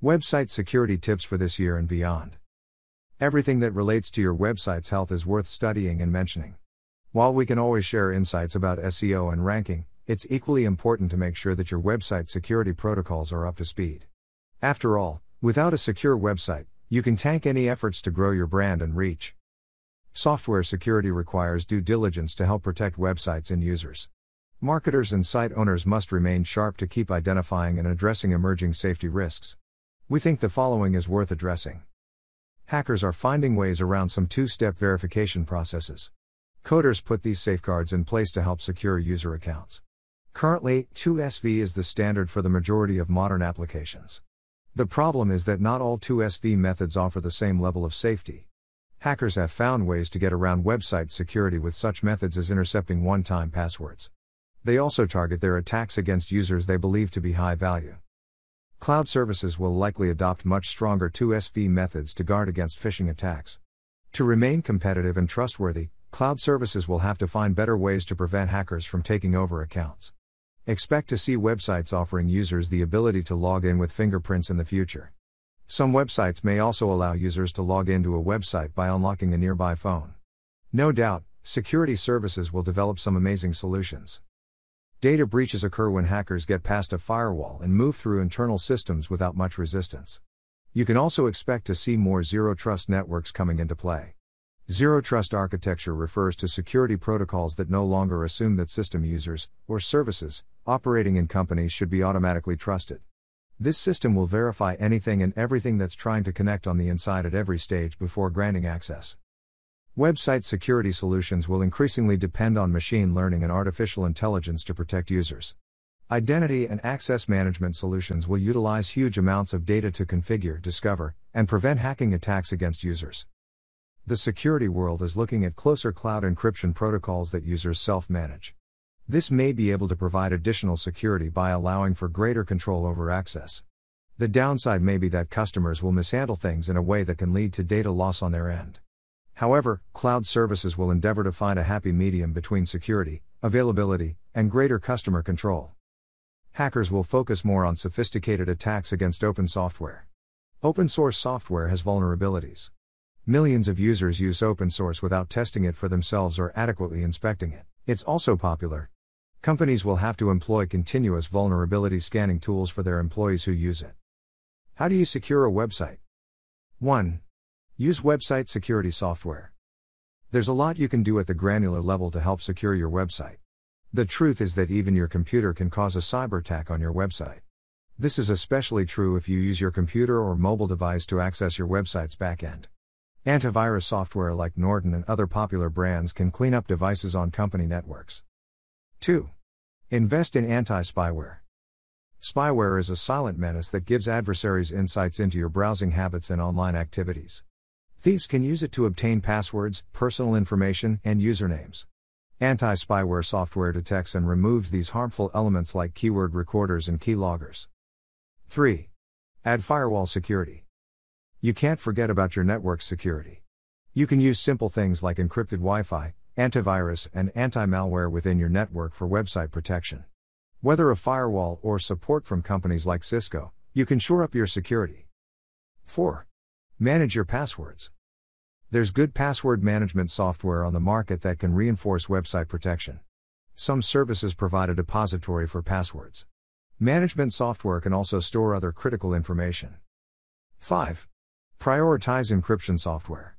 Website security tips for this year and beyond. Everything that relates to your website's health is worth studying and mentioning. While we can always share insights about SEO and ranking, it's equally important to make sure that your website security protocols are up to speed. After all, without a secure website, you can tank any efforts to grow your brand and reach. Software security requires due diligence to help protect websites and users. Marketers and site owners must remain sharp to keep identifying and addressing emerging safety risks. We think the following is worth addressing. Hackers are finding ways around some two step verification processes. Coders put these safeguards in place to help secure user accounts. Currently, 2SV is the standard for the majority of modern applications. The problem is that not all 2SV methods offer the same level of safety. Hackers have found ways to get around website security with such methods as intercepting one time passwords. They also target their attacks against users they believe to be high value. Cloud services will likely adopt much stronger 2SV methods to guard against phishing attacks. To remain competitive and trustworthy, cloud services will have to find better ways to prevent hackers from taking over accounts. Expect to see websites offering users the ability to log in with fingerprints in the future. Some websites may also allow users to log into a website by unlocking a nearby phone. No doubt, security services will develop some amazing solutions. Data breaches occur when hackers get past a firewall and move through internal systems without much resistance. You can also expect to see more zero trust networks coming into play. Zero Trust architecture refers to security protocols that no longer assume that system users, or services, operating in companies should be automatically trusted. This system will verify anything and everything that's trying to connect on the inside at every stage before granting access. Website security solutions will increasingly depend on machine learning and artificial intelligence to protect users. Identity and access management solutions will utilize huge amounts of data to configure, discover, and prevent hacking attacks against users. The security world is looking at closer cloud encryption protocols that users self manage. This may be able to provide additional security by allowing for greater control over access. The downside may be that customers will mishandle things in a way that can lead to data loss on their end. However, cloud services will endeavor to find a happy medium between security, availability, and greater customer control. Hackers will focus more on sophisticated attacks against open software. Open source software has vulnerabilities. Millions of users use open source without testing it for themselves or adequately inspecting it. It's also popular. Companies will have to employ continuous vulnerability scanning tools for their employees who use it. How do you secure a website? 1. Use website security software. There's a lot you can do at the granular level to help secure your website. The truth is that even your computer can cause a cyber attack on your website. This is especially true if you use your computer or mobile device to access your website's backend. Antivirus software like Norton and other popular brands can clean up devices on company networks. 2. Invest in anti spyware. Spyware is a silent menace that gives adversaries insights into your browsing habits and online activities. Thieves can use it to obtain passwords, personal information, and usernames. Anti spyware software detects and removes these harmful elements like keyword recorders and keyloggers. 3. Add firewall security. You can't forget about your network security. You can use simple things like encrypted Wi Fi, antivirus, and anti malware within your network for website protection. Whether a firewall or support from companies like Cisco, you can shore up your security. 4. Manage your passwords. There's good password management software on the market that can reinforce website protection. Some services provide a depository for passwords. Management software can also store other critical information. 5. Prioritize encryption software.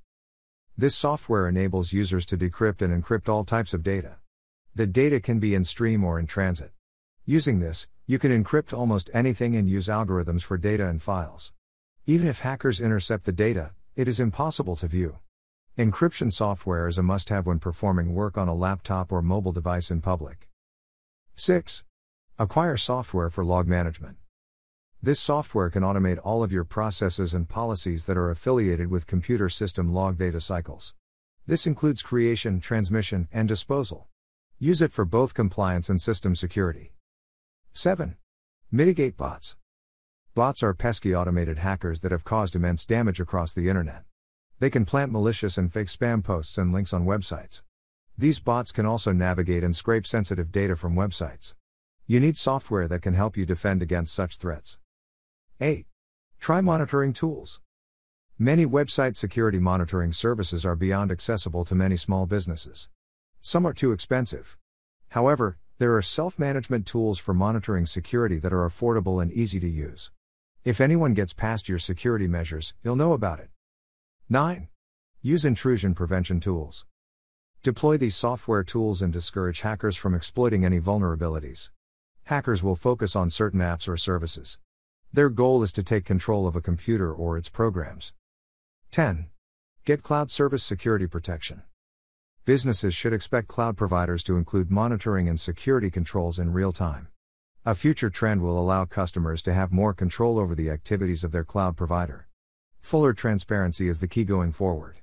This software enables users to decrypt and encrypt all types of data. The data can be in stream or in transit. Using this, you can encrypt almost anything and use algorithms for data and files. Even if hackers intercept the data, it is impossible to view. Encryption software is a must have when performing work on a laptop or mobile device in public. 6. Acquire software for log management. This software can automate all of your processes and policies that are affiliated with computer system log data cycles. This includes creation, transmission, and disposal. Use it for both compliance and system security. 7. Mitigate bots. Bots are pesky automated hackers that have caused immense damage across the internet. They can plant malicious and fake spam posts and links on websites. These bots can also navigate and scrape sensitive data from websites. You need software that can help you defend against such threats. 8. Try monitoring tools. Many website security monitoring services are beyond accessible to many small businesses. Some are too expensive. However, there are self management tools for monitoring security that are affordable and easy to use. If anyone gets past your security measures, you'll know about it. 9. Use intrusion prevention tools. Deploy these software tools and discourage hackers from exploiting any vulnerabilities. Hackers will focus on certain apps or services. Their goal is to take control of a computer or its programs. 10. Get cloud service security protection. Businesses should expect cloud providers to include monitoring and security controls in real time. A future trend will allow customers to have more control over the activities of their cloud provider. Fuller transparency is the key going forward.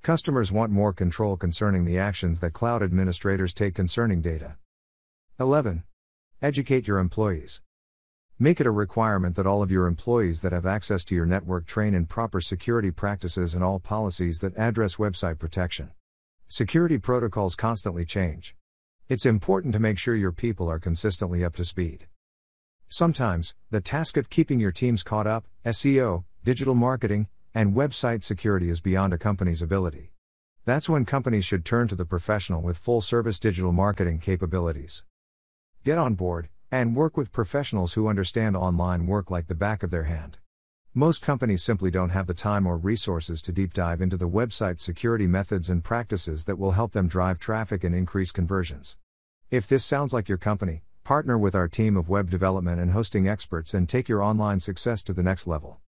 Customers want more control concerning the actions that cloud administrators take concerning data. 11. Educate your employees. Make it a requirement that all of your employees that have access to your network train in proper security practices and all policies that address website protection. Security protocols constantly change. It's important to make sure your people are consistently up to speed. Sometimes, the task of keeping your teams caught up, SEO, digital marketing, and website security is beyond a company's ability. That's when companies should turn to the professional with full service digital marketing capabilities. Get on board and work with professionals who understand online work like the back of their hand. Most companies simply don't have the time or resources to deep dive into the website security methods and practices that will help them drive traffic and increase conversions. If this sounds like your company, partner with our team of web development and hosting experts and take your online success to the next level.